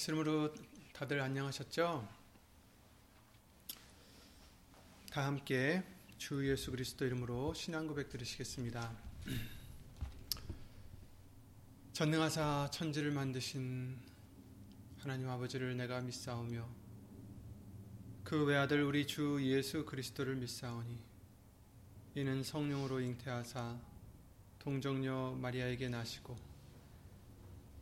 예수님으로 다들 안녕하셨죠? 다 함께 주 예수 그리스도 이름으로 신앙 고백 드리시겠습니다. 전능하사 천지를 만드신 하나님 아버지를 내가 믿사오며 그 외아들 우리 주 예수 그리스도를 믿사오니 이는 성령으로 잉태하사 동정녀 마리아에게 나시고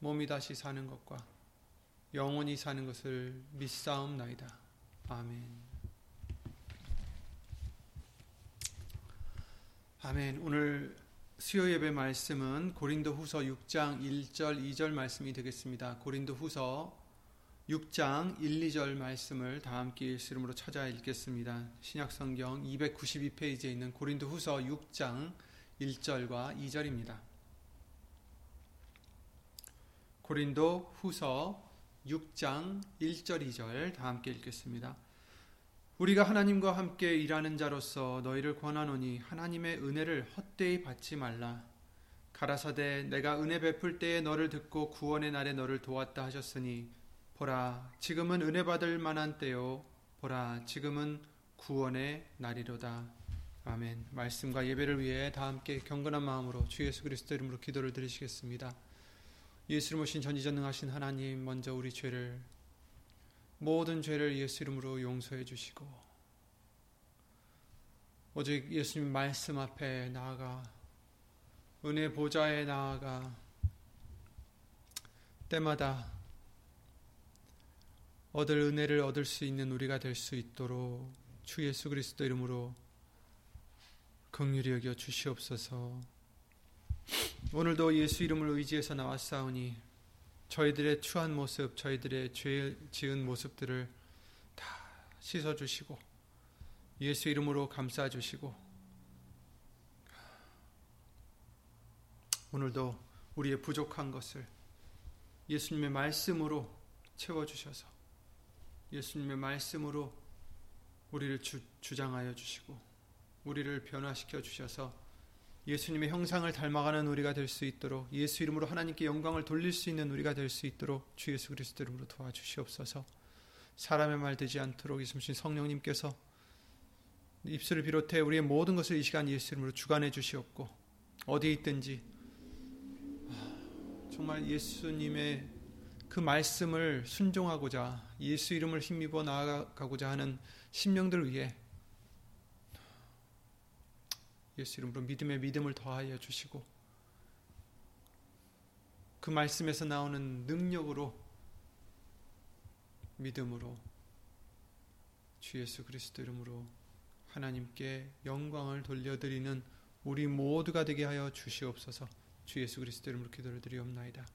몸이 다시 사는 것과 영원히 사는 것을 믿사옵나이다. 아멘. 아멘. 오늘 수요 예배 말씀은 고린도 후서 6장 1절 2절 말씀이 되겠습니다. 고린도 후서 6장 1, 2절 말씀을 다 함께 읽음으로 찾아 읽겠습니다. 신약 성경 292페이지에 있는 고린도 후서 6장 1절과 2절입니다. 고린도 후서 6장 1절 2절 다 함께 읽겠습니다. 우리가 하나님과 함께 일하는 자로서 너희를 권하노니 하나님의 은혜를 헛되이 받지 말라. 가라사대 내가 은혜 베풀 때에 너를 듣고 구원의 날에 너를 도왔다 하셨으니 보라 지금은 은혜 받을 만한 때요 보라 지금은 구원의 날이로다. 아멘. 말씀과 예배를 위해 다 함께 경건한 마음으로 주 예수 그리스도 이름으로 기도를 드리시겠습니다. 예수를 모신 전지전능하신 하나님 먼저 우리 죄를 모든 죄를 예수 이름으로 용서해 주시고 오직 예수님 말씀 앞에 나아가 은혜 보좌에 나아가 때마다 얻을 은혜를 얻을 수 있는 우리가 될 수 있도록 주 예수 그리스도 이름으로 긍휼히 여겨 주시옵소서. 오늘도 예수 이름을 의지해서 나왔사오니 저희들의 추한 모습, 저희들의 죄 지은 모습들을 다 씻어 주시고 예수 이름으로 감싸 주시고 오늘도 우리의 부족한 것을 예수님의 말씀으로 채워 주셔서 예수님의 말씀으로 우리를 주, 주장하여 주시고 우리를 변화시켜 주셔서 예수님의 형상을 닮아가는 우리가 될 수 있도록 예수 이름으로 하나님께 영광을 돌릴 수 있는 우리가 될 수 있도록 주 예수 그리스도 이름으로 도와주시옵소서. 사람의 말 되지 않도록 예수님 성령님께서 입술을 비롯해 우리의 모든 것을 이 시간 예수 이름으로 주관해 주시옵고 어디에 있든지 정말 예수님의 그 말씀을 순종하고자 예수 이름을 힘입어 나아가고자 하는 심령들 위해 예수 이름으로 믿음의 믿음을 더하여 주시고 그 말씀에서 나오는 능력으로 믿음으로 주 예수 그리스도 이름으로 하나님께 영광을 돌려드리는 우리 모두가 되게 하여 주시옵소서 주 예수 그리스도 이름으로 기도를 드리옵나이다.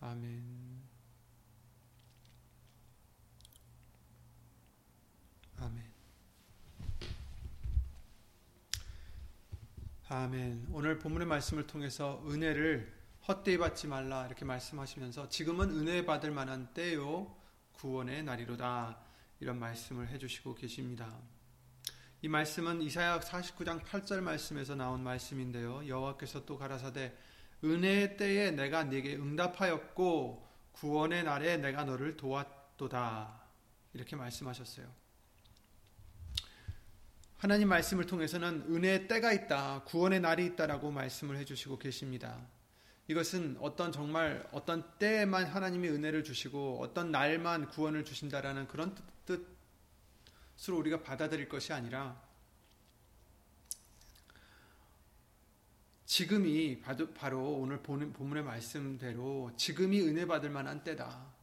아멘. 아멘. 아멘. 오늘 본문의 말씀을 통해서 은혜를 헛되이 받지 말라 이렇게 말씀하시면서 지금은 은혜 받을 만한 때요 구원의 날이로다 이런 말씀을 해주시고 계십니다. 이 말씀은 이사야 49장 8절 말씀에서 나온 말씀인데요. 여호와께서 또 가라사대 은혜의 때에 내가 네게 응답하였고 구원의 날에 내가 너를 도왔도다 이렇게 말씀하셨어요. 하나님 말씀을 통해서는 은혜의 때가 있다, 구원의 날이 있다라고 말씀을 해주시고 계십니다. 이것은 어떤 정말 어떤 때에만 하나님이 은혜를 주시고 어떤 날만 구원을 주신다라는 그런 뜻으로 우리가 받아들일 것이 아니라 지금이 바로 오늘 본문의 말씀대로 지금이 은혜 받을 만한 때다.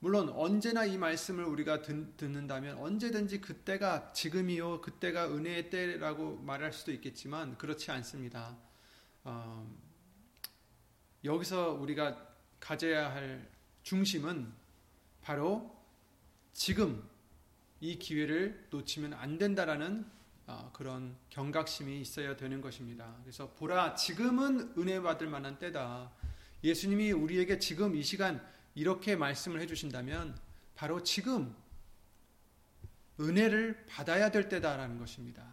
물론 언제나 이 말씀을 우리가 듣는다면 언제든지 그때가 지금이요 그때가 은혜의 때라고 말할 수도 있겠지만 그렇지 않습니다. 어, 여기서 우리가 가져야 할 중심은 바로 지금 이 기회를 놓치면 안 된다라는 어, 그런 경각심이 있어야 되는 것입니다. 그래서 보라 지금은 은혜 받을 만한 때다. 예수님이 우리에게 지금 이 시간 이렇게 말씀을 해주신다면 바로 지금 은혜를 받아야 될 때다라는 것입니다.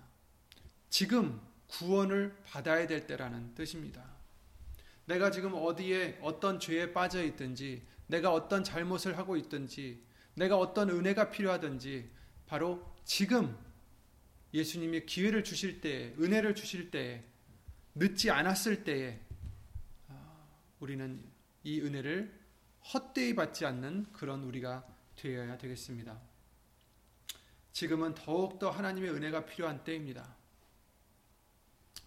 지금 구원을 받아야 될 때라는 뜻입니다. 내가 지금 어디에 어떤 죄에 빠져 있든지, 내가 어떤 잘못을 하고 있든지, 내가 어떤 은혜가 필요하든지, 바로 지금 예수님이 기회를 주실 때, 은혜를 주실 때, 늦지 않았을 때에 아, 우리는 이 은혜를 헛되이 받지 않는 그런 우리가 되어야 되겠습니다. 지금은 더욱더 하나님의 은혜가 필요한 때입니다.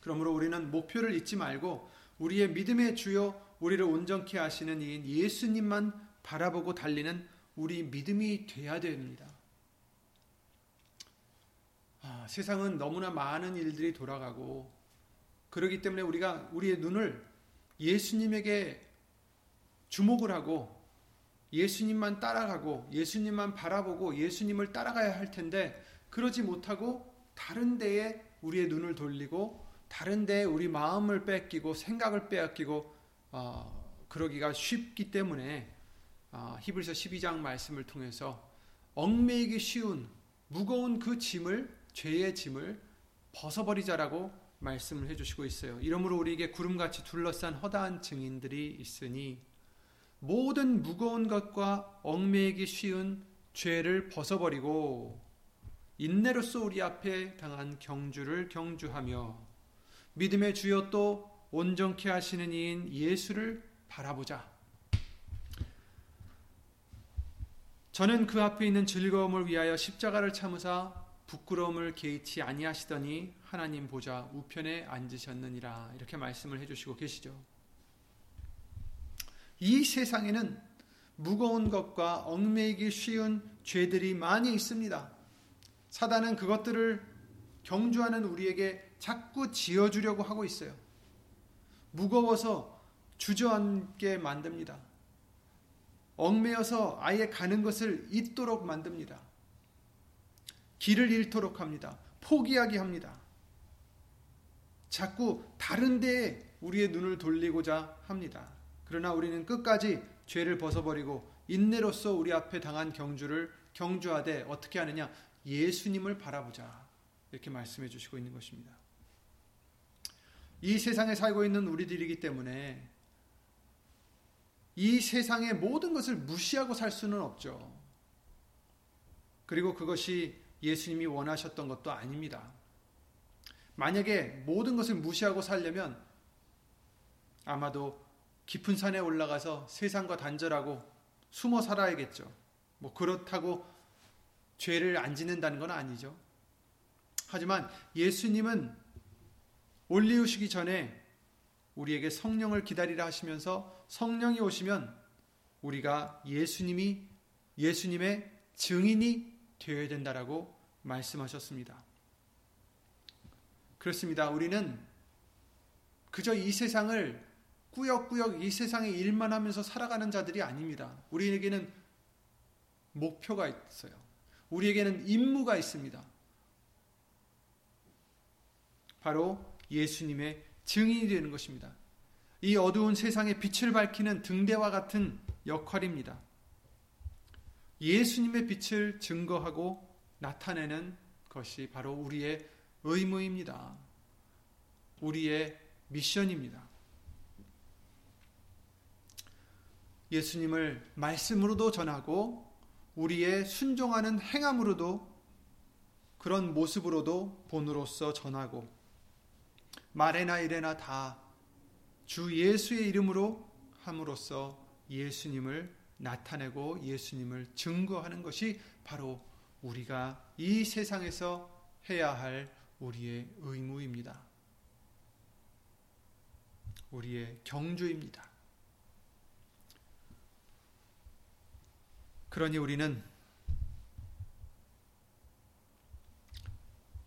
그러므로 우리는 목표를 잊지 말고 우리의 믿음의 주요 우리를 온전케 하시는 이인 예수님만 바라보고 달리는 우리 믿음이 돼야 됩니다. 아, 세상은 너무나 많은 일들이 돌아가고 그러기 때문에 우리가 우리의 눈을 예수님에게 주목을 하고 예수님만 따라가고 예수님만 바라보고 예수님을 따라가야 할 텐데 그러지 못하고 다른 데에 우리의 눈을 돌리고 다른 데에 우리 마음을 뺏기고 생각을 빼앗기고 어, 그러기가 쉽기 때문에 어, 히브리서 12장 말씀을 통해서 얽매이기 쉬운 무거운 그 짐을 죄의 짐을 벗어버리자라고 말씀을 해주시고 있어요. 이러므로 우리에게 구름같이 둘러싼 허다한 증인들이 있으니 모든 무거운 것과 얽매이기 쉬운 죄를 벗어버리고 인내로서 우리 앞에 당한 경주를 경주하며 믿음의 주여 또 온전케 하시는 이인 예수를 바라보자. 저는 그 앞에 있는 즐거움을 위하여 십자가를 참으사 부끄러움을 개의치 아니하시더니 하나님 보좌 우편에 앉으셨느니라 이렇게 말씀을 해주시고 계시죠. 이 세상에는 무거운 것과 얽매이기 쉬운 죄들이 많이 있습니다. 사단은 그것들을 경주하는 우리에게 자꾸 지어주려고 하고 있어요. 무거워서 주저앉게 만듭니다. 얽매여서 아예 가는 것을 잊도록 만듭니다. 길을 잃도록 합니다. 포기하게 합니다. 자꾸 다른 데에 우리의 눈을 돌리고자 합니다. 그러나 우리는 끝까지 죄를 벗어버리고 인내로서 우리 앞에 당한 경주를 경주하되 어떻게 하느냐? 예수님을 바라보자. 이렇게 말씀해 주시고 있는 것입니다. 이 세상에 살고 있는 우리들이기 때문에 이 세상의 모든 것을 무시하고 살 수는 없죠. 그리고 그것이 예수님이 원하셨던 것도 아닙니다. 만약에 모든 것을 무시하고 살려면 아마도 깊은 산에 올라가서 세상과 단절하고 숨어 살아야겠죠. 뭐 그렇다고 죄를 안 짓는다는 건 아니죠. 하지만 예수님은 올리우시기 전에 우리에게 성령을 기다리라 하시면서 성령이 오시면 우리가 예수님이 예수님의 증인이 되어야 된다라고 말씀하셨습니다. 그렇습니다. 우리는 그저 이 세상을 꾸역꾸역 이 세상의 일만 하면서 살아가는 자들이 아닙니다. 우리에게는 목표가 있어요. 우리에게는 임무가 있습니다. 바로 예수님의 증인이 되는 것입니다. 이 어두운 세상에 빛을 밝히는 등대와 같은 역할입니다. 예수님의 빛을 증거하고 나타내는 것이 바로 우리의 의무입니다. 우리의 미션입니다. 예수님을 말씀으로도 전하고 우리의 순종하는 행함으로도 그런 모습으로도 본으로서 전하고 말에나 이래나 다 주 예수의 이름으로 함으로써 예수님을 나타내고 예수님을 증거하는 것이 바로 우리가 이 세상에서 해야 할 우리의 의무입니다. 우리의 경주입니다. 그러니 우리는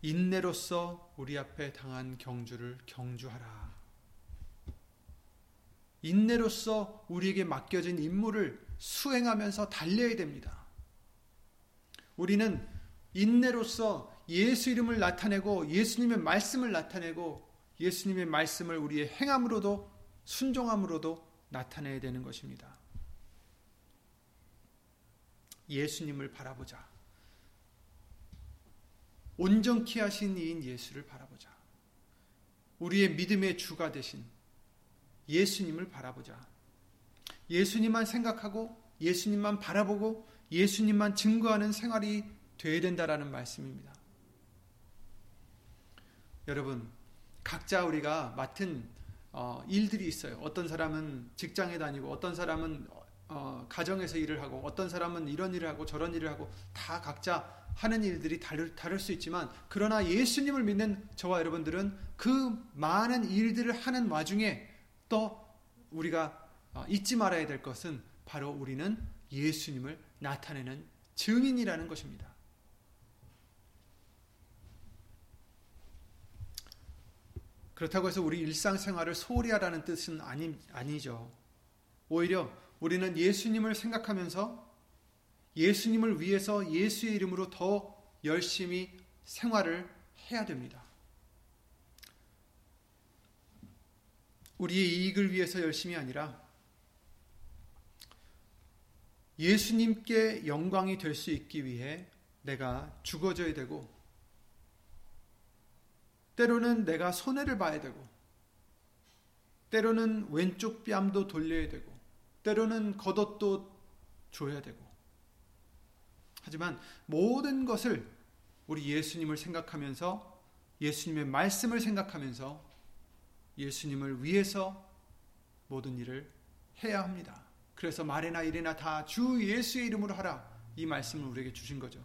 인내로서 우리 앞에 당한 경주를 경주하라. 인내로서 우리에게 맡겨진 임무를 수행하면서 달려야 됩니다. 우리는 인내로서 예수 이름을 나타내고 예수님의 말씀을 나타내고 예수님의 말씀을 우리의 행함으로도 순종함으로도 나타내야 되는 것입니다. 예수님을 바라보자. 온전케 하신 이인 예수를 바라보자. 우리의 믿음의 주가 되신 예수님을 바라보자. 예수님만 생각하고 예수님만 바라보고 예수님만 증거하는 생활이 되어야 된다라는 말씀입니다. 여러분, 각자 우리가 맡은 어, 일들이 있어요. 어떤 사람은 직장에 다니고, 어떤 사람은 어, 가정에서 일을 하고, 어떤 사람은 이런 일을 하고 저런 일을 하고 다 각자 하는 일들이 다를, 다를 수 있지만 그러나 예수님을 믿는 저와 여러분들은 그 많은 일들을 하는 와중에 또 우리가 어, 잊지 말아야 될 것은 바로 우리는 예수님을 나타내는 증인이라는 것입니다. 그렇다고 해서 우리 일상생활을 소홀히 하라는 뜻은 아니, 아니죠. 오히려 우리는 예수님을 생각하면서 예수님을 위해서 예수의 이름으로 더 열심히 생활을 해야 됩니다. 우리의 이익을 위해서 열심이 아니라 예수님께 영광이 될 수 있기 위해 내가 죽어져야 되고 때로는 내가 손해를 봐야 되고 때로는 왼쪽 뺨도 돌려야 되고 때로는 겉옷도 줘야 되고 하지만 모든 것을 우리 예수님을 생각하면서 예수님의 말씀을 생각하면서 예수님을 위해서 모든 일을 해야 합니다. 그래서 말이나 일이나 다 주 예수의 이름으로 하라. 이 말씀을 우리에게 주신 거죠.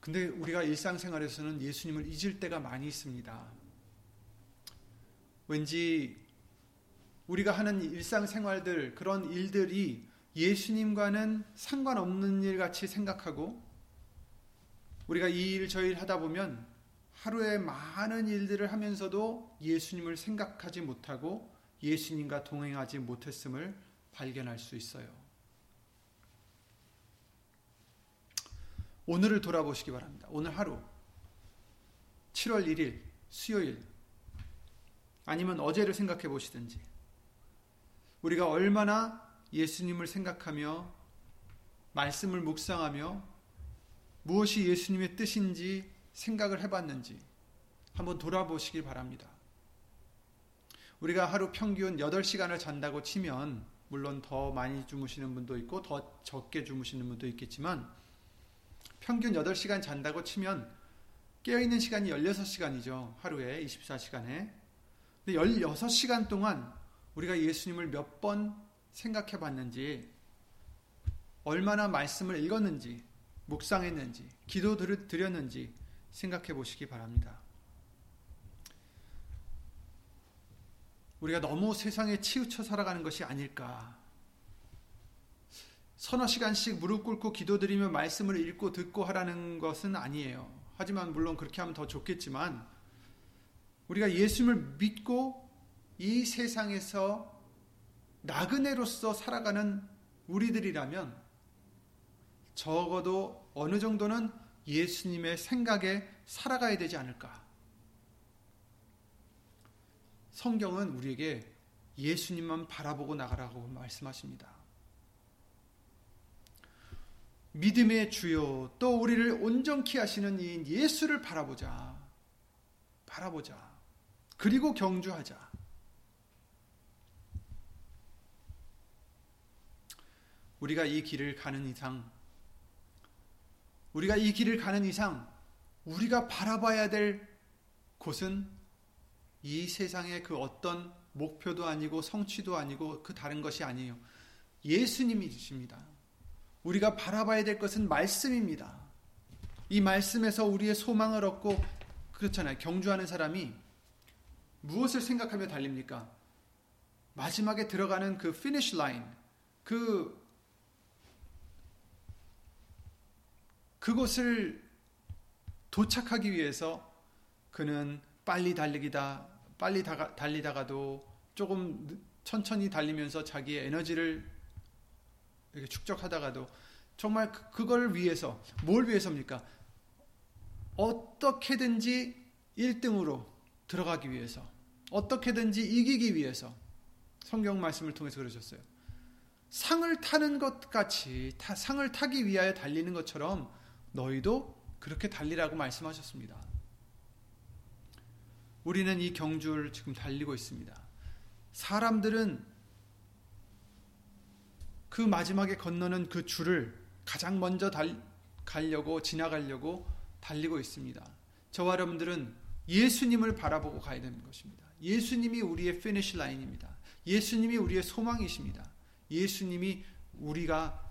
근데 우리가 일상생활에서는 예수님을 잊을 때가 많이 있습니다. 왠지 우리가 하는 일상생활들, 그런 일들이 예수님과는 상관없는 일 같이 생각하고 우리가 이 일 저 일 하다 보면 하루에 많은 일들을 하면서도 예수님을 생각하지 못하고 예수님과 동행하지 못했음을 발견할 수 있어요. 오늘을 돌아보시기 바랍니다. 오늘 하루 7월 1일 수요일 아니면 어제를 생각해 보시든지 우리가 얼마나 예수님을 생각하며 말씀을 묵상하며 무엇이 예수님의 뜻인지 생각을 해봤는지 한번 돌아보시기 바랍니다. 우리가 하루 평균 8시간을 잔다고 치면 물론 더 많이 주무시는 분도 있고 더 적게 주무시는 분도 있겠지만 평균 8시간 잔다고 치면 깨어있는 시간이 16시간이죠. 하루에 24시간에. 근데 16시간 동안 우리가 예수님을 몇 번 생각해 봤는지 얼마나 말씀을 읽었는지 묵상했는지 기도 드렸는지 생각해 보시기 바랍니다. 우리가 너무 세상에 치우쳐 살아가는 것이 아닐까. 서너 시간씩 무릎 꿇고 기도드리며 말씀을 읽고 듣고 하라는 것은 아니에요. 하지만 물론 그렇게 하면 더 좋겠지만 우리가 예수님을 믿고 이 세상에서 나그네로서 살아가는 우리들이라면 적어도 어느 정도는 예수님의 생각에 살아가야 되지 않을까. 성경은 우리에게 예수님만 바라보고 나가라고 말씀하십니다. 믿음의 주요 또 우리를 온전케 하시는 이인 예수를 바라보자. 바라보자. 그리고 경주하자. 우리가 이 길을 가는 이상 우리가 이 길을 가는 이상 우리가 바라봐야 될 곳은 이 세상의 그 어떤 목표도 아니고 성취도 아니고 그 다른 것이 아니에요. 예수님이십니다. 우리가 바라봐야 될 것은 말씀입니다. 이 말씀에서 우리의 소망을 얻고 그렇잖아요. 경주하는 사람이 무엇을 생각하며 달립니까? 마지막에 들어가는 그 finish line, 그 그곳을 도착하기 위해서 그는 빨리 달리기다, 빨리 달리다가도 조금 천천히 달리면서 자기의 에너지를 이렇게 축적하다가도 정말 그- 그걸 위해서 뭘 위해서입니까? 어떻게든지 1등으로 들어가기 위해서 어떻게든지 이기기 위해서 성경 말씀을 통해서 그러셨어요. 상을 타는 것 같이 타- 상을 타기 위하여 달리는 것처럼 너희도 그렇게 달리라고 말씀하셨습니다. 우리는 이 경주를 지금 달리고 있습니다. 사람들은 그 마지막에 건너는 그 줄을 가장 먼저 달, 가려고 지나가려고 달리고 있습니다. 저와 여러분들은 예수님을 바라보고 가야 되는 것입니다. 예수님이 우리의 finish line입니다. 예수님이 우리의 소망이십니다. 예수님이 우리가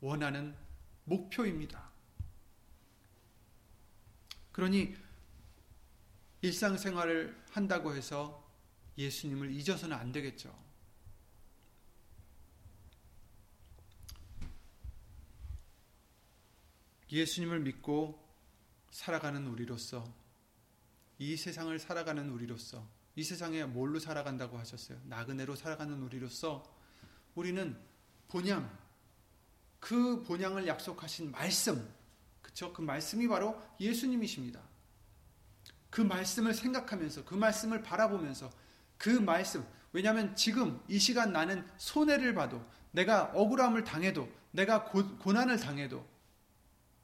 원하는 목표입니다. 그러니 일상생활을 한다고 해서 예수님을 잊어서는 안 되겠죠. 예수님을 믿고 살아가는 우리로서 이 세상을 살아가는 우리로서 이 세상에 뭘로 살아간다고 하셨어요? 나그네로 살아가는 우리로서 우리는 본향 그 본향을 약속하신 말씀 그쵸? 그 말씀이 바로 예수님이십니다. 그 말씀을 생각하면서 그 말씀을 바라보면서 그 말씀 왜냐하면 지금 이 시간 나는 손해를 봐도 내가 억울함을 당해도 내가 고, 고난을 당해도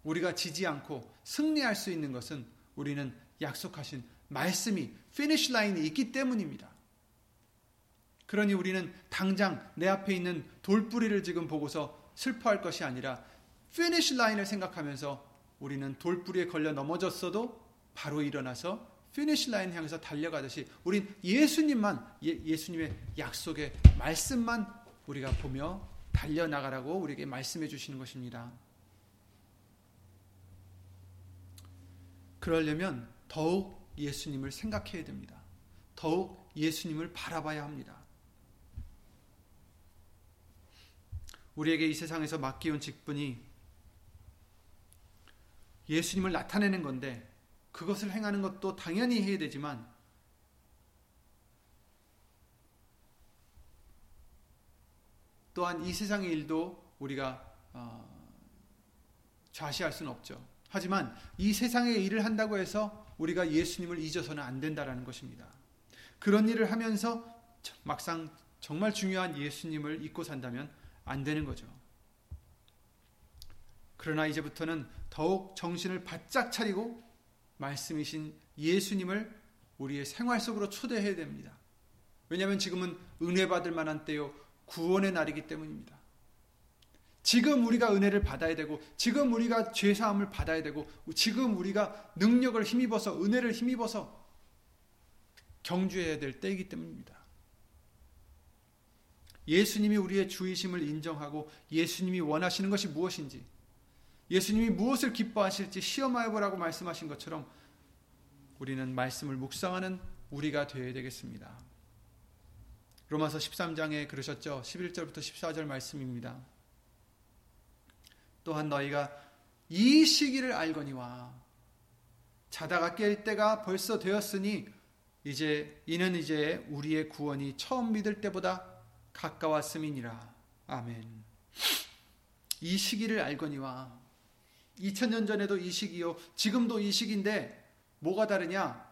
우리가 지지 않고 승리할 수 있는 것은 우리는 약속하신 말씀이 finish line이 있기 때문입니다. 그러니 우리는 당장 내 앞에 있는 돌뿌리를 지금 보고서 슬퍼할 것이 아니라 finish line을 생각하면서 우리는 돌뿌리에 걸려 넘어졌어도 바로 일어나서 finish line 향해서 달려가듯이 우린 예수님만 예, 수님의 약속의 말씀만 우리가 보며 달려나가라고 우리에게 말씀해 주시는 것입니다. 그러려면 더욱 예수님을 생각해야 됩니다. 더욱 예수님을 바라봐야 합니다. 우리에게 이 세상에서 맡기온 직분이 예수님을 나타내는 건데 그것을 행하는 것도 당연히 해야 되지만 또한 이 세상의 일도 우리가 어, 좌시할 수는 없죠. 하지만 이 세상의 일을 한다고 해서 우리가 예수님을 잊어서는 안 된다라는 것입니다. 그런 일을 하면서 막상 정말 중요한 예수님을 잊고 산다면 안 되는 거죠. 그러나 이제부터는 더욱 정신을 바짝 차리고 말씀이신 예수님을 우리의 생활 속으로 초대해야 됩니다. 왜냐하면 지금은 은혜 받을 만한 때요, 구원의 날이기 때문입니다. 지금 우리가 은혜를 받아야 되고, 지금 우리가 죄 사함을 받아야 되고, 지금 우리가 능력을 힘입어서, 은혜를 힘입어서 경주해야 될 때이기 때문입니다. 예수님이 우리의 주이심을 인정하고 예수님이 원하시는 것이 무엇인지, 예수님이 무엇을 기뻐하실지 시험하여 보라고 말씀하신 것처럼 우리는 말씀을 묵상하는 우리가 되어야 되겠습니다. 로마서 13장에 그러셨죠. 11절부터 14절 말씀입니다. 또한 너희가 이 시기를 알거니와 자다가 깰 때가 벌써 되었으니 이제 이는 이제 우리의 구원이 처음 믿을 때보다 가까웠음이니라. 아멘. 이 시기를 알거니와 2000년 전에도 이 시기요. 지금도 이 시기인데 뭐가 다르냐?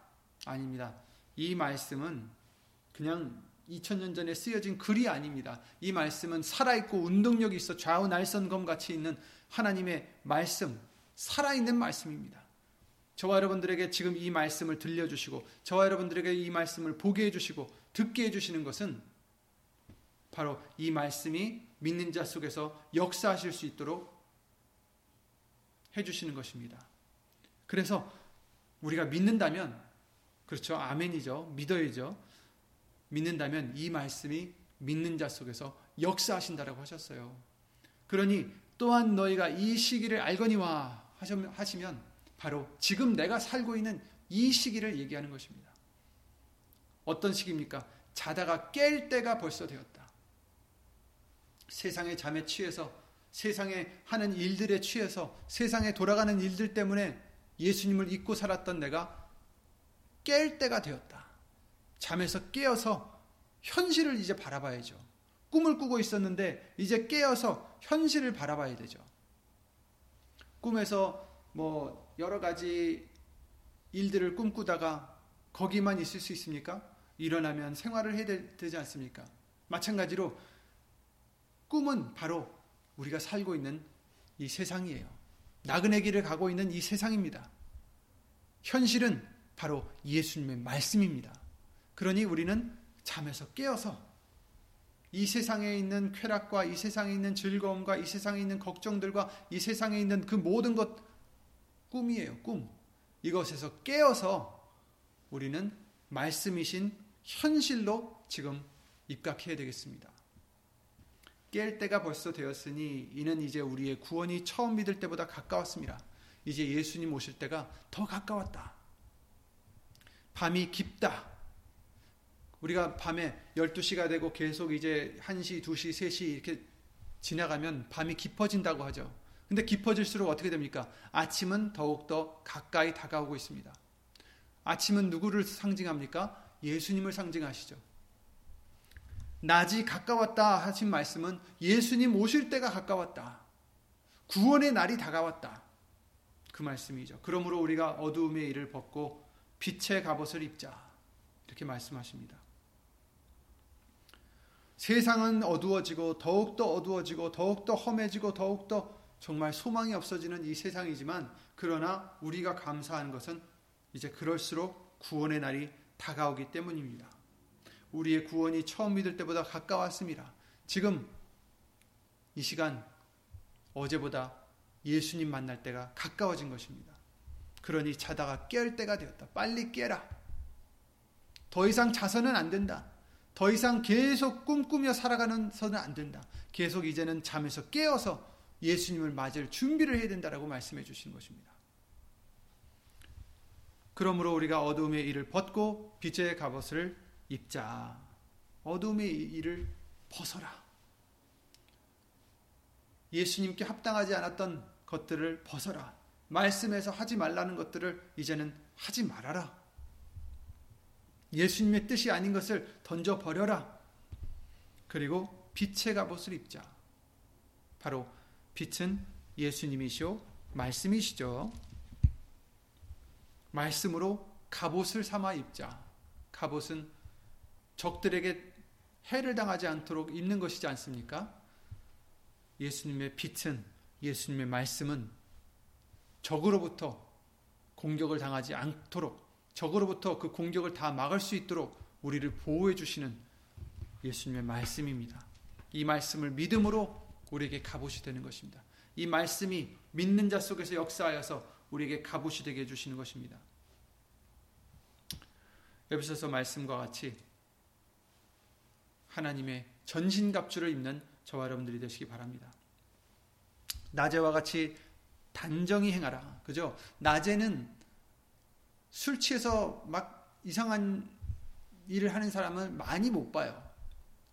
아닙니다. 이 말씀은 그냥 2000년 전에 쓰여진 글이 아닙니다. 이 말씀은 살아있고 운동력이 있어 좌우 날선검 같이 있는 하나님의 말씀, 살아있는 말씀입니다. 저와 여러분들에게 지금 이 말씀을 들려주시고, 저와 여러분들에게 이 말씀을 보게 해주시고, 듣게 해주시는 것은 바로 이 말씀이 믿는 자 속에서 역사하실 수 있도록 해주시는 것입니다. 그래서 우리가 믿는다면, 그렇죠. 아멘이죠. 믿어야죠. 믿는다면 이 말씀이 믿는 자 속에서 역사하신다라고 하셨어요. 그러니 또한 너희가 이 시기를 알거니와 하시면 바로 지금 내가 살고 있는 이 시기를 얘기하는 것입니다. 어떤 시기입니까? 자다가 깰 때가 벌써 되었다. 세상의 잠에 취해서 세상에 하는 일들에 취해서 세상에 돌아가는 일들 때문에 예수님을 잊고 살았던 내가 깰 때가 되었다. 잠에서 깨어서 현실을 이제 바라봐야죠. 꿈을 꾸고 있었는데 이제 깨어서 현실을 바라봐야 되죠. 꿈에서 뭐 여러 가지 일들을 꿈꾸다가 거기만 있을 수 있습니까? 일어나면 생활을 해야 되지 않습니까? 마찬가지로 꿈은 바로 우리가 살고 있는 이 세상이에요. 나그네 길을 가고 있는 이 세상입니다. 현실은 바로 예수님의 말씀입니다. 그러니 우리는 잠에서 깨어서 이 세상에 있는 쾌락과 이 세상에 있는 즐거움과 이 세상에 있는 걱정들과 이 세상에 있는 그 모든 것 꿈이에요, 꿈. 이것에서 깨어서 우리는 말씀이신 현실로 지금 입각해야 되겠습니다. 깰 때가 벌써 되었으니 이는 이제 우리의 구원이 처음 믿을 때보다 가까웠습니다. 이제 예수님 오실 때가 더 가까웠다. 밤이 깊다. 우리가 밤에 12시가 되고 계속 이제 1시, 2시, 3시 이렇게 지나가면 밤이 깊어진다고 하죠. 근데 깊어질수록 어떻게 됩니까? 아침은 더욱더 가까이 다가오고 있습니다. 아침은 누구를 상징합니까? 예수님을 상징하시죠. 낮이 가까웠다 하신 말씀은 예수님 오실 때가 가까웠다. 구원의 날이 다가왔다. 그 말씀이죠. 그러므로 우리가 어두움의 일을 벗고 빛의 갑옷을 입자. 이렇게 말씀하십니다. 세상은 어두워지고 더욱더 어두워지고 더욱더 험해지고 더욱더 정말 소망이 없어지는 이 세상이지만 그러나 우리가 감사한 것은 이제 그럴수록 구원의 날이 다가오기 때문입니다. 우리의 구원이 처음 믿을 때보다 가까웠습니다. 지금 이 시간 어제보다 예수님 만날 때가 가까워진 것입니다. 그러니 자다가 깨 때가 되었다. 빨리 깨라. 더 이상 자서는 안 된다. 더 이상 계속 꿈꾸며 살아가는 서는 안 된다. 계속 이제는 잠에서 깨어서 예수님을 맞을 준비를 해야 된다라고 말씀해 주시는 것입니다. 그러므로 우리가 어둠의 일을 벗고 빛의 갑옷을 입자. 어둠의 일을 벗어라. 예수님께 합당하지 않았던 것들을 벗어라. 말씀에서 하지 말라는 것들을 이제는 하지 말아라. 예수님의 뜻이 아닌 것을 던져 버려라. 그리고 빛의 갑옷을 입자. 바로 빛은 예수님이시오 말씀이시죠. 말씀으로 갑옷을 삼아 입자. 갑옷은 적들에게 해를 당하지 않도록 입는 것이지 않습니까? 예수님의 빛은 예수님의 말씀은 적으로부터 공격을 당하지 않도록 적으로부터 그 공격을 다 막을 수 있도록 우리를 보호해 주시는 예수님의 말씀입니다. 이 말씀을 믿음으로 우리에게 갑옷이 되는 것입니다. 이 말씀이 믿는 자 속에서 역사하여서 우리에게 갑옷이 되게 해 주시는 것입니다. 에베소서 말씀과 같이 하나님의 전신갑주를 입는 저와 여러분들이 되시기 바랍니다. 낮에와 같이 단정히 행하라. 그죠? 낮에는 술 취해서 막 이상한 일을 하는 사람은 많이 못 봐요.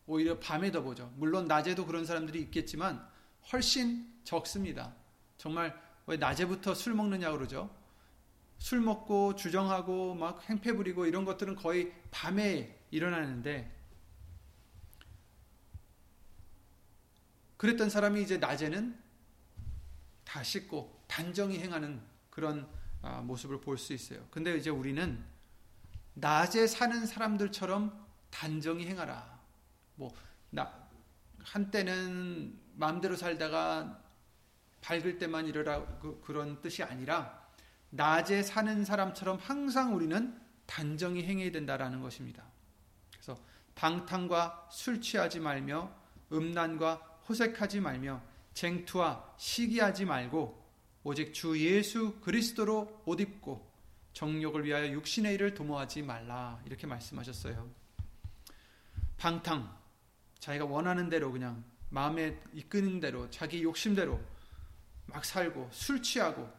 오히려 밤에 더 보죠. 물론 낮에도 그런 사람들이 있겠지만 훨씬 적습니다. 정말 왜 낮에부터 술 먹느냐 그러죠? 술 먹고 주정하고 막 행패 부리고 이런 것들은 거의 밤에 일어나는데 그랬던 사람이 이제 낮에는 다 씻고 단정히 행하는 그런 아, 모습을 볼 수 있어요. 근데 이제 우리는 낮에 사는 사람들처럼 단정히 행하라. 뭐, 나, 한때는 마음대로 살다가 밝을 때만 이러라 그, 그런 뜻이 아니라 낮에 사는 사람처럼 항상 우리는 단정히 행해야 된다라는 것입니다. 그래서 방탕과 술 취하지 말며 음란과 호색하지 말며 쟁투와 시기하지 말고 오직 주 예수 그리스도로 옷 입고 정욕을 위하여 육신의 일을 도모하지 말라 이렇게 말씀하셨어요. 방탕 자기가 원하는 대로 그냥 마음에 이끄는 대로 자기 욕심대로 막 살고 술 취하고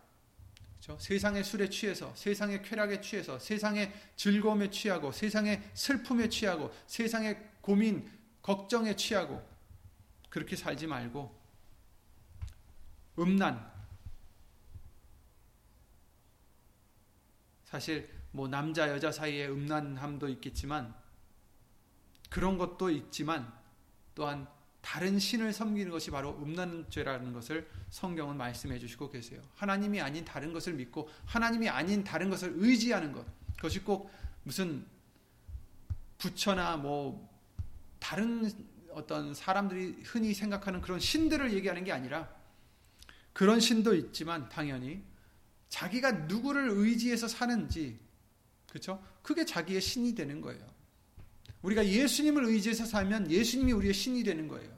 그렇죠? 세상의 술에 취해서 세상의 쾌락에 취해서 세상의 즐거움에 취하고 세상의 슬픔에 취하고 세상의 고민 걱정에 취하고 그렇게 살지 말고 음란 사실 뭐 남자 여자 사이에 음란함도 있겠지만 그런 것도 있지만 또한 다른 신을 섬기는 것이 바로 음란죄라는 것을 성경은 말씀해 주시고 계세요. 하나님이 아닌 다른 것을 믿고 하나님이 아닌 다른 것을 의지하는 것. 그것이 꼭 무슨 부처나 뭐 다른 어떤 사람들이 흔히 생각하는 그런 신들을 얘기하는 게 아니라 그런 신도 있지만 당연히 자기가 누구를 의지해서 사는지 그렇죠? 그게 자기의 신이 되는 거예요. 우리가 예수님을 의지해서 살면 예수님이 우리의 신이 되는 거예요.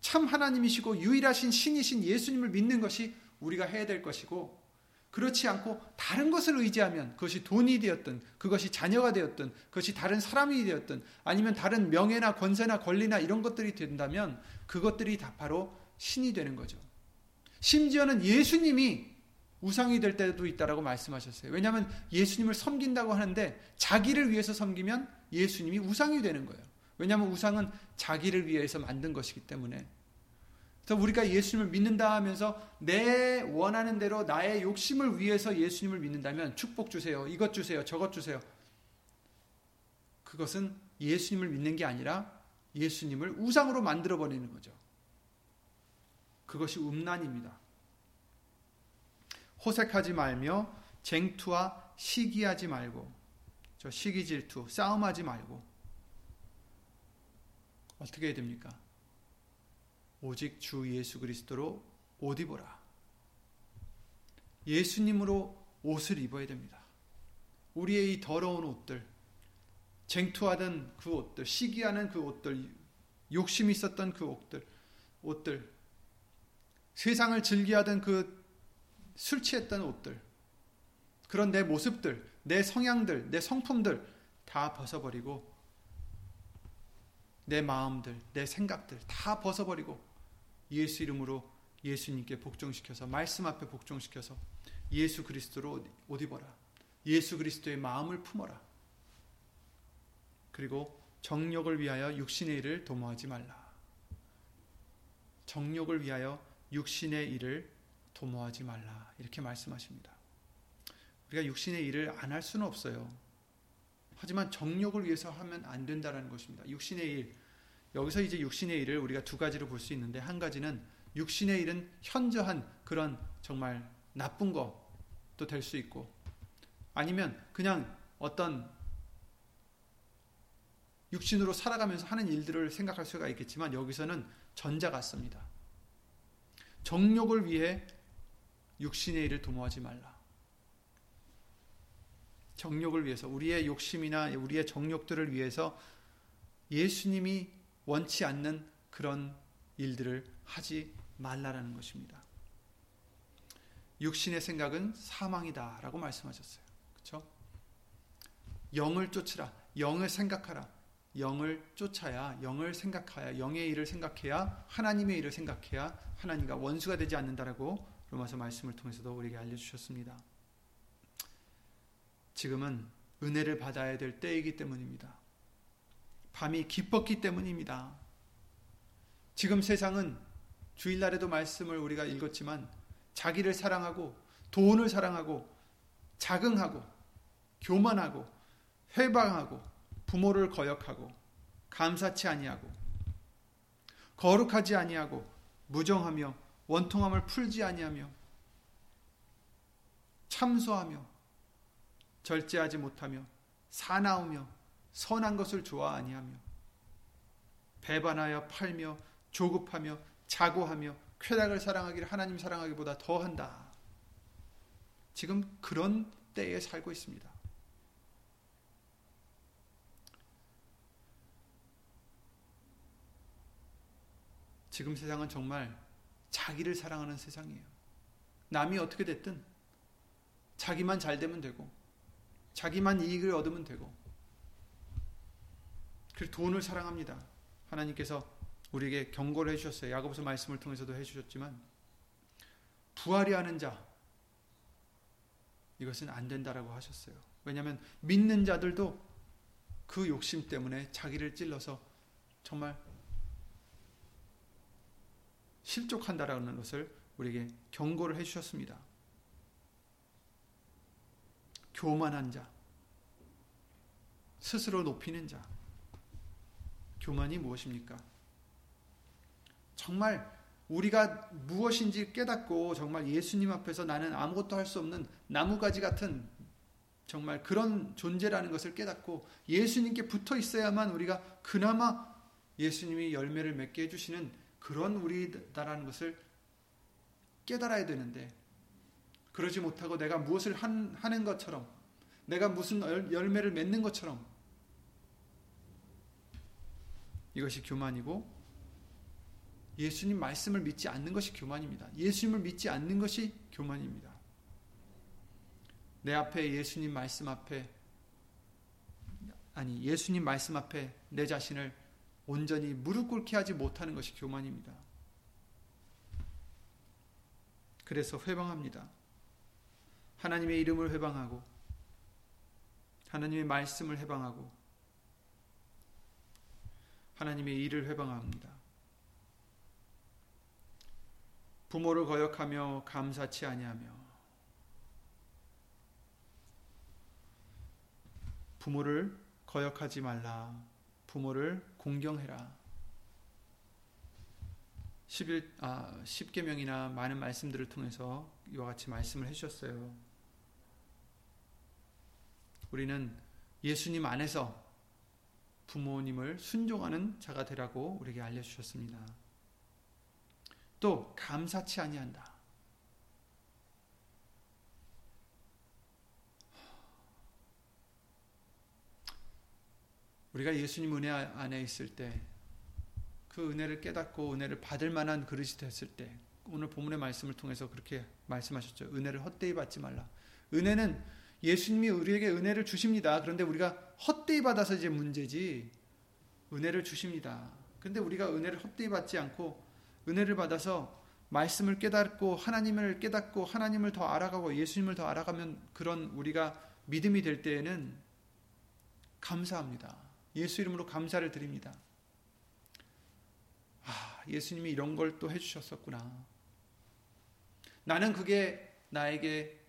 참 하나님이시고 유일하신 신이신 예수님을 믿는 것이 우리가 해야 될 것이고 그렇지 않고 다른 것을 의지하면 그것이 돈이 되었든 그것이 자녀가 되었든 그것이 다른 사람이 되었든 아니면 다른 명예나 권세나 권리나 이런 것들이 된다면 그것들이 다 바로 신이 되는 거죠. 심지어는 예수님이 우상이 될 때도 있다라고 말씀하셨어요. 왜냐하면 예수님을 섬긴다고 하는데 자기를 위해서 섬기면 예수님이 우상이 되는 거예요. 왜냐하면 우상은 자기를 위해서 만든 것이기 때문에. 그래서 우리가 예수님을 믿는다 하면서 내 원하는 대로 나의 욕심을 위해서 예수님을 믿는다면 축복 주세요. 이것 주세요. 저것 주세요. 그것은 예수님을 믿는 게 아니라 예수님을 우상으로 만들어 버리는 거죠. 그것이 음란입니다. 호색하지 말며 쟁투와 시기하지 말고 저 시기 질투 싸움하지 말고 어떻게 해야 됩니까? 오직 주 예수 그리스도로 옷 입어라. 예수님으로 옷을 입어야 됩니다. 우리의 이 더러운 옷들, 쟁투하던 그 옷들, 시기하는 그 옷들, 욕심이 있었던 그 옷들, 옷들, 세상을 즐기하던 그 술 취했던 옷들, 그런 내 모습들, 내 성향들, 내 성품들 다 벗어버리고 내 마음들, 내 생각들 다 벗어버리고 예수 이름으로 예수님께 복종시켜서 말씀 앞에 복종시켜서 예수 그리스도로 옷 입어라. 예수 그리스도의 마음을 품어라. 그리고 정욕을 위하여 육신의 일을 도모하지 말라. 정욕을 위하여 육신의 일을 도모하지 말라. 이렇게 말씀하십니다. 우리가 육신의 일을 안 할 수는 없어요. 하지만 정욕을 위해서 하면 안 된다는 것입니다. 육신의 일. 여기서 이제 육신의 일을 우리가 두 가지로 볼 수 있는데 한 가지는 육신의 일은 현저한 그런 정말 나쁜 것도 될 수 있고 아니면 그냥 어떤 육신으로 살아가면서 하는 일들을 생각할 수가 있겠지만 여기서는 전자 같습니다. 정욕을 위해 육신의 일을 도모하지 말라. 정욕을 위해서 우리의 욕심이나 우리의 정욕들을 위해서 예수님이 원치 않는 그런 일들을 하지 말라라는 것입니다. 육신의 생각은 사망이다라고 말씀하셨어요. 그렇죠? 영을 쫓으라. 영을 생각하라. 영을 쫓아야 영을 생각하야 영의 일을 생각해야 하나님의 일을 생각해야 하나님과 원수가 되지 않는다라고 로마서 말씀을 통해서도 우리에게 알려 주셨습니다. 지금은 은혜를 받아야 될 때이기 때문입니다. 밤이 깊었기 때문입니다. 지금 세상은 주일날에도 말씀을 우리가 읽었지만 자기를 사랑하고 돈을 사랑하고 자긍하고 교만하고 회방하고 부모를 거역하고 감사치 아니하고 거룩하지 아니하고 무정하며 원통함을 풀지 아니하며 참소하며 절제하지 못하며 사나우며 선한 것을 좋아 아니하며 배반하여 팔며 조급하며 자고하며 쾌락을 사랑하기를 하나님 사랑하기보다 더한다. 지금 그런 때에 살고 있습니다. 지금 세상은 정말 자기를 사랑하는 세상이에요. 남이 어떻게 됐든 자기만 잘 되면 되고 자기만 이익을 얻으면 되고 그 돈을 사랑합니다. 하나님께서 우리에게 경고를 해주셨어요. 야고보서 말씀을 통해서도 해주셨지만 부활이 하는 자 이것은 안 된다라고 하셨어요. 왜냐하면 믿는 자들도 그 욕심 때문에 자기를 찔러서 정말 실족한다라는 것을 우리에게 경고를 해주셨습니다. 교만한 자, 스스로 높이는 자, 교만이 무엇입니까? 정말 우리가 무엇인지 깨닫고 정말 예수님 앞에서 나는 아무것도 할 수 없는 나무가지 같은 정말 그런 존재라는 것을 깨닫고 예수님께 붙어 있어야만 우리가 그나마 예수님이 열매를 맺게 해주시는 그런 우리다라는 것을 깨달아야 되는데 그러지 못하고 내가 무엇을 한, 하는 것처럼 내가 무슨 열매를 맺는 것처럼 이것이 교만이고 예수님 말씀을 믿지 않는 것이 교만입니다. 예수님을 믿지 않는 것이 교만입니다. 내 앞에 예수님 말씀 앞에 아니 예수님 말씀 앞에 내 자신을 온전히 무릎 꿇게 하지 못하는 것이 교만입니다. 그래서 회방합니다. 하나님의 이름을 회방하고 하나님의 말씀을 회방하고 하나님의 일을 회방합니다. 부모를 거역하며 감사치 아니하며 부모를 거역하지 말라. 부모를 공경해라. 11, 아, 10계명이나 많은 말씀들을 통해서 이와 같이 말씀을 해주셨어요. 우리는 예수님 안에서 부모님을 순종하는 자가 되라고 우리에게 알려주셨습니다. 또 감사치 아니한다. 우리가 예수님 은혜 안에 있을 때 그 은혜를 깨닫고 은혜를 받을 만한 그릇이 됐을 때 오늘 본문의 말씀을 통해서 그렇게 말씀하셨죠. 은혜를 헛되이 받지 말라. 은혜는 예수님이 우리에게 은혜를 주십니다. 그런데 우리가 헛되이 받아서 이제 문제지. 은혜를 주십니다. 그런데 우리가 은혜를 헛되이 받지 않고 은혜를 받아서 말씀을 깨닫고 하나님을 깨닫고 하나님을 더 알아가고 예수님을 더 알아가면 그런 우리가 믿음이 될 때에는 감사합니다. 예수 이름으로 감사를 드립니다. 아, 예수님이 이런 걸 또 해주셨었구나. 나는 그게 나에게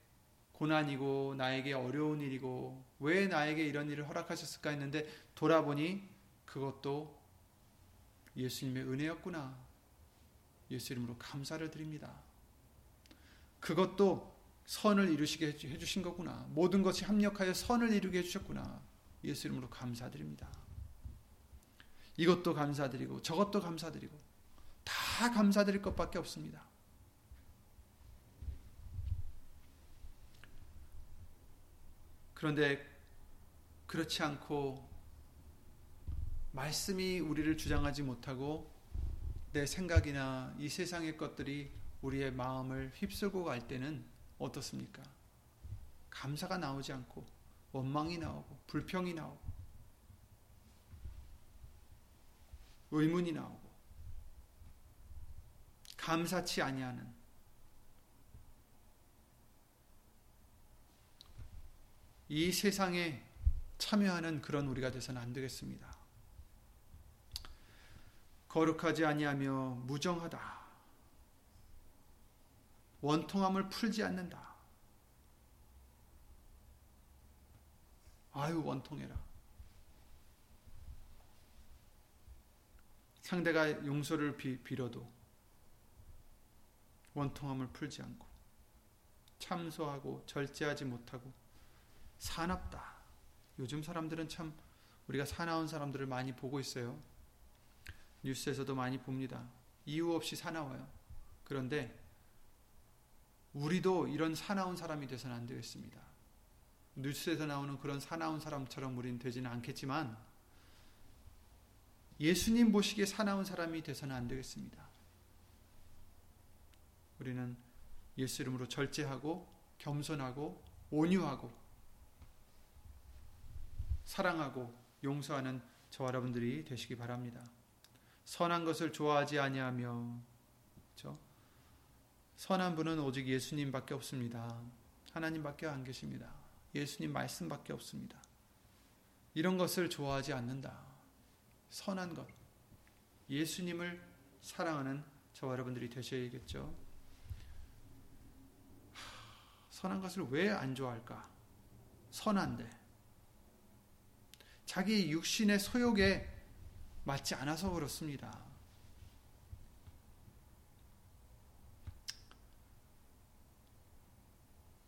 고난이고 나에게 어려운 일이고 왜 나에게 이런 일을 허락하셨을까 했는데 돌아보니 그것도 예수님의 은혜였구나. 예수 이름으로 감사를 드립니다. 그것도 선을 이루시게 해주신 거구나. 모든 것이 합력하여 선을 이루게 해주셨구나. 예수 이름으로 감사드립니다. 이것도 감사드리고 저것도 감사드리고 다 감사드릴 것밖에 없습니다. 그런데 그렇지 않고 말씀이 우리를 주장하지 못하고 내 생각이나 이 세상의 것들이 우리의 마음을 휩쓸고 갈 때는 어떻습니까? 감사가 나오지 않고 원망이 나오고 불평이 나오고 의문이 나오고 감사치 아니하는 이 세상에 참여하는 그런 우리가 되서는 안 되겠습니다. 거룩하지 아니하며 무정하다. 원통함을 풀지 않는다. 아유 원통해라. 상대가 용서를 비, 빌어도 원통함을 풀지 않고 참소하고 절제하지 못하고 사납다. 요즘 사람들은 참 우리가 사나운 사람들을 많이 보고 있어요. 뉴스에서도 많이 봅니다. 이유 없이 사나워요. 그런데 우리도 이런 사나운 사람이 되서는 안 되겠습니다. 뉴스에서 나오는 그런 사나운 사람처럼 우리는 되지는 않겠지만 예수님 보시기에 사나운 사람이 되서는 안 되겠습니다. 우리는 예수 이름으로 절제하고 겸손하고 온유하고 사랑하고 용서하는 저와 여러분들이 되시기 바랍니다. 선한 것을 좋아하지 아니하며 그렇죠? 선한 분은 오직 예수님밖에 없습니다. 하나님밖에 안 계십니다. 예수님 말씀밖에 없습니다. 이런 것을 좋아하지 않는다. 선한 것, 예수님을 사랑하는 저와 여러분들이 되셔야겠죠. 선한 것을 왜 안 좋아할까? 선한데. 자기 육신의 소욕에 맞지 않아서 그렇습니다.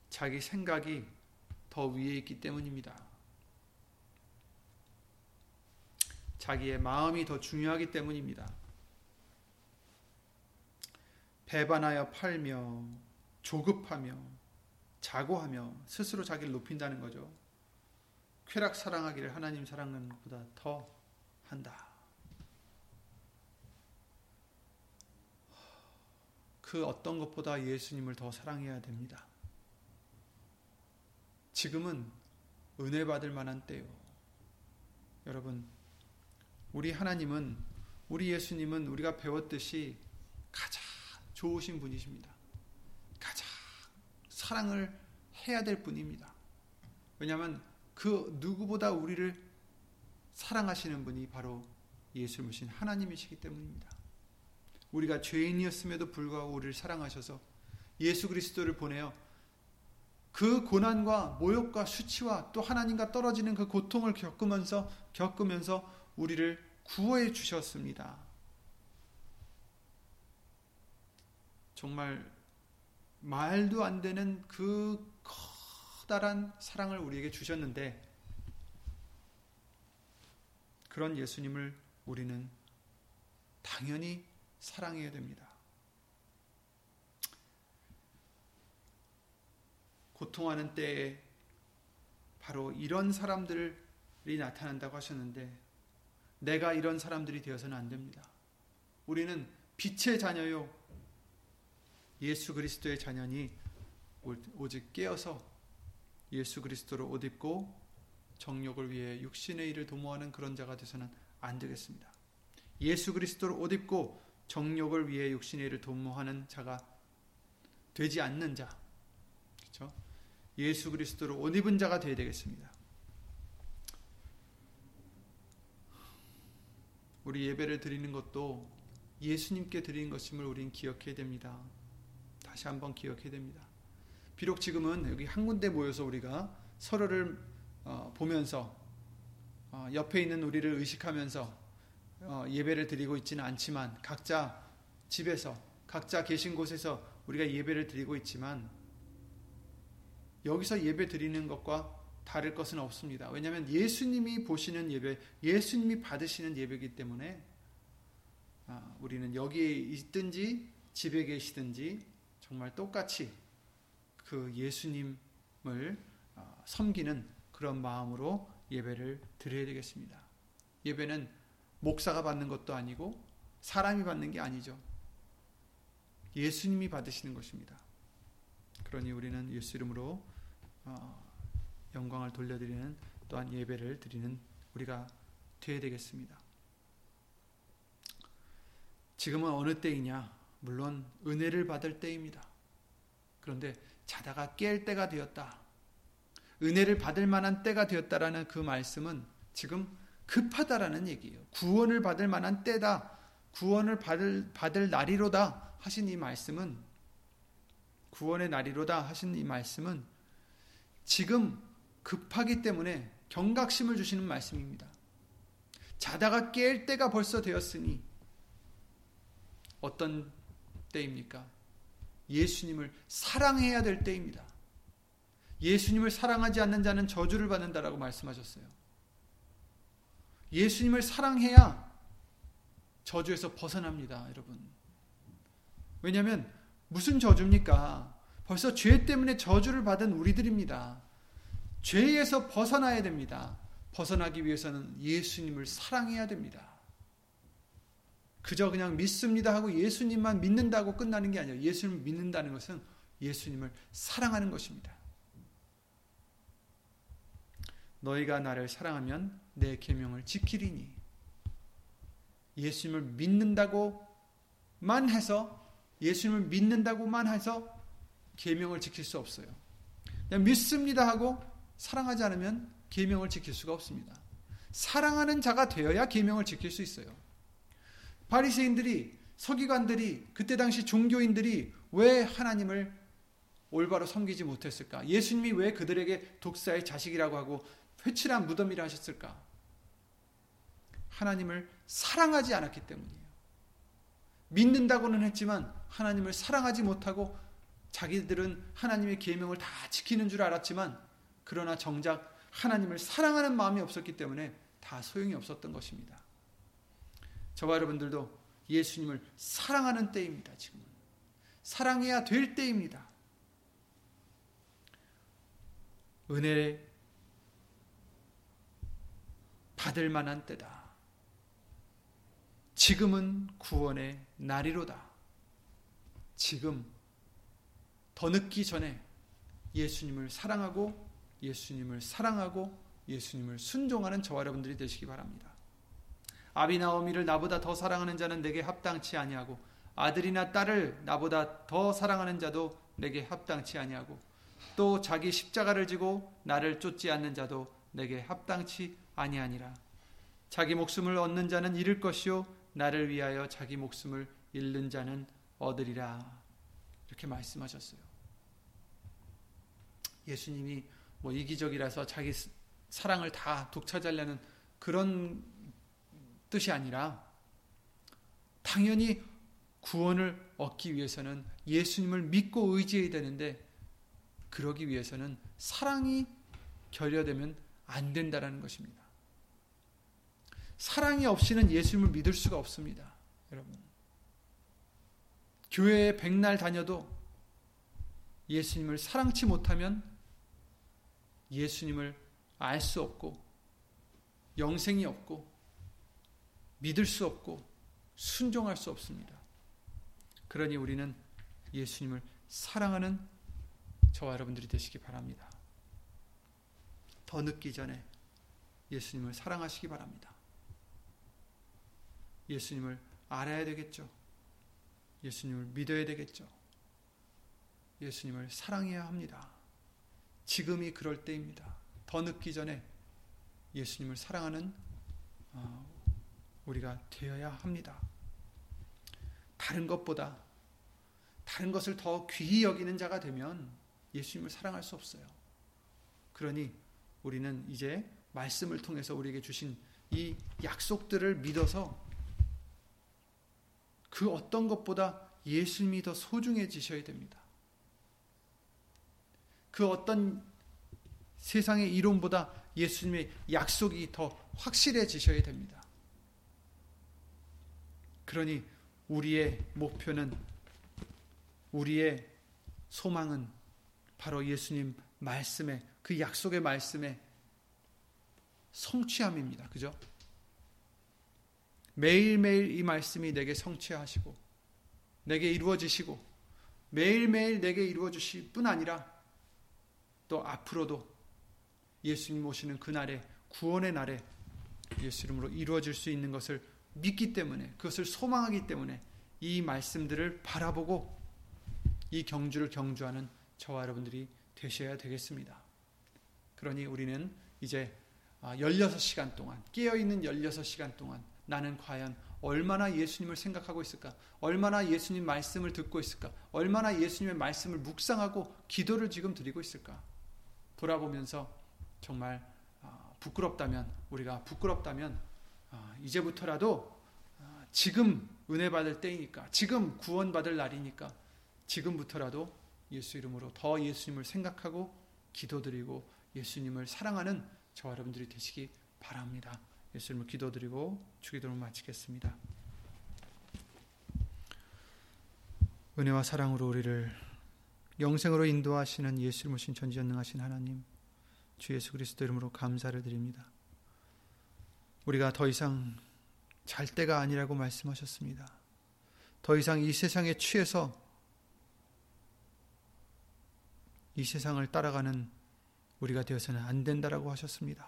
자기 생각이 더 위에 있기 때문입니다. 자기의 마음이 더 중요하기 때문입니다. 배반하여 팔며 조급하며 자고하며 스스로 자기를 높인다는 거죠. 쾌락 사랑하기를 하나님 사랑하는 것보다 더 한다. 그 어떤 것보다 예수님을 더 사랑해야 됩니다. 지금은 은혜 받을 만한 때요. 여러분, 우리 하나님은, 우리 예수님은 우리가 배웠듯이 가장 좋으신 분이십니다. 가장 사랑을 해야 될 분입니다. 왜냐하면 그 누구보다 우리를 사랑하시는 분이 바로 예수님이신 하나님이시기 때문입니다. 우리가 죄인이었음에도 불구하고 우리를 사랑하셔서 예수 그리스도를 보내어 그 고난과 모욕과 수치와 또 하나님과 떨어지는 그 고통을 겪으면서 겪으면서 우리를 구원해 주셨습니다. 정말 말도 안 되는 그 커다란 사랑을 우리에게 주셨는데 그런 예수님을 우리는 당연히 사랑해야 됩니다. 고통하는 때에 바로 이런 사람들이 나타난다고 하셨는데 내가 이런 사람들이 되어서는 안 됩니다. 우리는 빛의 자녀요. 예수 그리스도의 자녀니 오직 깨어서 예수 그리스도로 옷 입고 정욕을 위해 육신의 일을 도모하는 그런 자가 되서는 안 되겠습니다. 예수 그리스도로 옷 입고 정욕을 위해 육신의 일을 도모하는 자가 되지 않는 자. 그렇죠? 예수 그리스도로 옷 입은 자가 되어야 되겠습니다. 우리 예배를 드리는 것도 예수님께 드리는 것임을 우리는 기억해야 됩니다. 다시 한번 기억해야 됩니다. 비록 지금은 여기 한 군데 모여서 우리가 서로를 어, 보면서 어, 옆에 있는 우리를 의식하면서 어, 예배를 드리고 있지는 않지만 각자 집에서 각자 계신 곳에서 우리가 예배를 드리고 있지만 여기서 예배 드리는 것과 다를 것은 없습니다. 왜냐하면 예수님이 보시는 예배, 예수님이 받으시는 예배이기 때문에 아, 우리는 여기에 있든지 집에 계시든지 정말 똑같이 그 예수님을 아, 섬기는 그런 마음으로 예배를 드려야 되겠습니다. 예배는 목사가 받는 것도 아니고 사람이 받는 게 아니죠. 예수님이 받으시는 것입니다. 그러니 우리는 예수 이름으로 어, 영광을 돌려드리는 또한 예배를 드리는 우리가 되어야 되겠습니다. 지금은 어느 때이냐? 물론 은혜를 받을 때입니다. 그런데 자다가 깰 때가 되었다. 은혜를 받을 만한 때가 되었다라는 그 말씀은 지금 급하다라는 얘기예요. 구원을 받을 만한 때다. 구원을 받을 받을 날이로다 하신 이 말씀은 구원의 날이로다 하신 이 말씀은 지금 급하기 때문에 경각심을 주시는 말씀입니다. 자다가 깰 때가 벌써 되었으니 어떤 때입니까? 예수님을 사랑해야 될 때입니다. 예수님을 사랑하지 않는 자는 저주를 받는다라고 말씀하셨어요. 예수님을 사랑해야 저주에서 벗어납니다, 여러분. 왜냐하면 무슨 저주입니까? 벌써 죄 때문에 저주를 받은 우리들입니다. 죄에서 벗어나야 됩니다. 벗어나기 위해서는 예수님을 사랑해야 됩니다. 그저 그냥 믿습니다 하고 예수님만 믿는다고 끝나는 게 아니에요. 예수님을 믿는다는 것은 예수님을 사랑하는 것입니다. 너희가 나를 사랑하면 내 계명을 지키리니 예수님을 믿는다고만 해서 예수님을 믿는다고만 해서 계명을 지킬 수 없어요. 그냥 믿습니다 하고 사랑하지 않으면 계명을 지킬 수가 없습니다. 사랑하는 자가 되어야 계명을 지킬 수 있어요. 바리새인들이 서기관들이 그때 당시 종교인들이 왜 하나님을 올바로 섬기지 못했을까? 예수님이 왜 그들에게 독사의 자식이라고 하고 회칠한 무덤이라 하셨을까? 하나님을 사랑하지 않았기 때문이에요. 믿는다고는 했지만 하나님을 사랑하지 못하고 자기들은 하나님의 계명을 다 지키는 줄 알았지만 그러나 정작 하나님을 사랑하는 마음이 없었기 때문에 다 소용이 없었던 것입니다. 저와 여러분들도 예수님을 사랑하는 때입니다. 지금은 사랑해야 될 때입니다. 은혜 받을 만한 때다. 지금은 구원의 날이로다. 지금 더 늦기 전에 예수님을 사랑하고 예수님을 사랑하고 예수님을 순종하는 저와 여러분들이 되시기 바랍니다. 아비나오미를 나보다 더 사랑하는 자는 내게 합당치 아니하고 아들이나 딸을 나보다 더 사랑하는 자도 내게 합당치 아니하고 또 자기 십자가를 지고 나를 쫓지 않는 자도 내게 합당치 아니하니라. 자기 목숨을 얻는 자는 잃을 것이요 나를 위하여 자기 목숨을 잃는 자는 얻으리라. 이렇게 말씀하셨어요. 예수님이 뭐 이기적이라서 자기 사랑을 다 독차지하려는 그런 뜻이 아니라 당연히 구원을 얻기 위해서는 예수님을 믿고 의지해야 되는데 그러기 위해서는 사랑이 결여되면 안 된다라는 것입니다. 사랑이 없이는 예수님을 믿을 수가 없습니다. 여러분. 교회에 백날 다녀도 예수님을 사랑치 못하면 예수님을 알 수 없고 영생이 없고 믿을 수 없고 순종할 수 없습니다. 그러니 우리는 예수님을 사랑하는 저와 여러분들이 되시기 바랍니다. 더 늦기 전에 예수님을 사랑하시기 바랍니다. 예수님을 알아야 되겠죠. 예수님을 믿어야 되겠죠. 예수님을 사랑해야 합니다. 지금이 그럴 때입니다. 더 늦기 전에 예수님을 사랑하는 어, 우리가 되어야 합니다. 다른 것보다 다른 것을 더 귀히 여기는 자가 되면 예수님을 사랑할 수 없어요. 그러니 우리는 이제 말씀을 통해서 우리에게 주신 이 약속들을 믿어서 그 어떤 것보다 예수님이 더 소중해지셔야 됩니다. 그 어떤 세상의 이론보다 예수님의 약속이 더 확실해지셔야 됩니다. 그러니 우리의 목표는 우리의 소망은 바로 예수님 말씀에 그 약속의 말씀에 성취함입니다. 그죠? 매일매일 이 말씀이 내게 성취하시고 내게 이루어지시고 매일매일 내게 이루어 주실 뿐 아니라 또 앞으로도 예수님 오시는 그날에 구원의 날에 예수 이름으로 이루어질 수 있는 것을 믿기 때문에 그것을 소망하기 때문에 이 말씀들을 바라보고 이 경주를 경주하는 저와 여러분들이 되셔야 되겠습니다. 그러니 우리는 이제 16시간 아, 동안 깨어있는 16시간 동안 나는 과연 얼마나 예수님을 생각하고 있을까? 얼마나 예수님 말씀을 듣고 있을까? 얼마나 예수님의 말씀을 묵상하고 기도를 지금 드리고 있을까? 돌아보면서 정말 아, 부끄럽다면 우리가 부끄럽다면 아, 이제부터라도 지금 은혜 받을 때이니까 지금 구원 받을 날이니까 지금부터라도 예수 이름으로 더 예수님을 생각하고 기도드리고 예수님을 사랑하는 저와 여러분들이 되시기 바랍니다. 예수 이름으로 기도드리고 주기도를 마치겠습니다. 은혜와 사랑으로 우리를 영생으로 인도하시는 예수 이름으로 신천지전능하신 하나님 주 예수 그리스도 이름으로 감사를 드립니다. 우리가 더 이상 잘 때가 아니라고 말씀하셨습니다. 더 이상 이 세상에 취해서 이 세상을 따라가는 우리가 되어서는 안 된다라고 하셨습니다.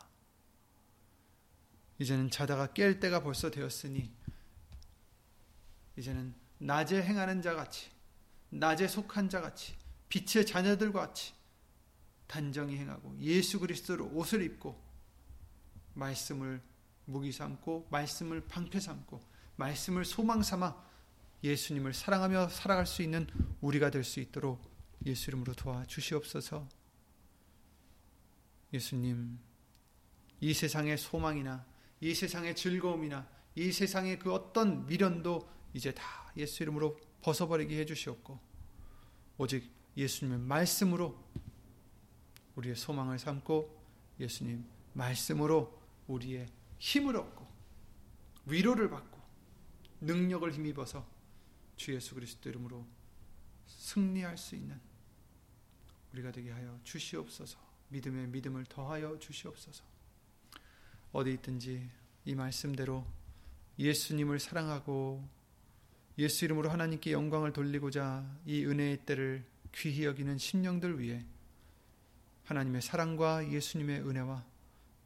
이제는 자다가 깰 때가 벌써 되었으니 이제는 낮에 행하는 자 같이 낮에 속한 자 같이 빛의 자녀들과 같이 단정히 행하고 예수 그리스도로 옷을 입고 말씀을 무기 삼고 말씀을 방패 삼고 말씀을 소망 삼아 예수님을 사랑하며 살아갈 수 있는 우리가 될 수 있도록 예수 이름으로 도와 주시옵소서. 예수님, 이 세상의 소망이나 이 세상의 즐거움이나 이 세상의 그 어떤 미련도 이제 다 예수 이름으로 벗어버리게 해 주시옵고 오직 예수님의 말씀으로 우리의 소망을 삼고 예수님 말씀으로 우리의 힘을 얻고 위로를 받고 능력을 힘입어서 주 예수 그리스도 이름으로 승리할 수 있는 우리가 되게 하여 주시옵소서. 믿음에 믿음을 더하여 주시옵소서. 어디 있든지 이 말씀대로 예수님을 사랑하고 예수 이름으로 하나님께 영광을 돌리고자 이 은혜의 때를 귀히 여기는 심령들 위해 하나님의 사랑과 예수님의 은혜와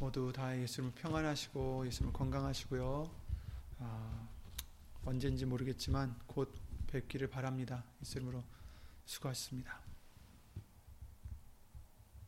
모두 다 예수님을 평안하시고 예수님을 건강하시고요. 아, 언제인지 모르겠지만 곧 뵙기를 바랍니다. 예수님으로 수고하셨습니다.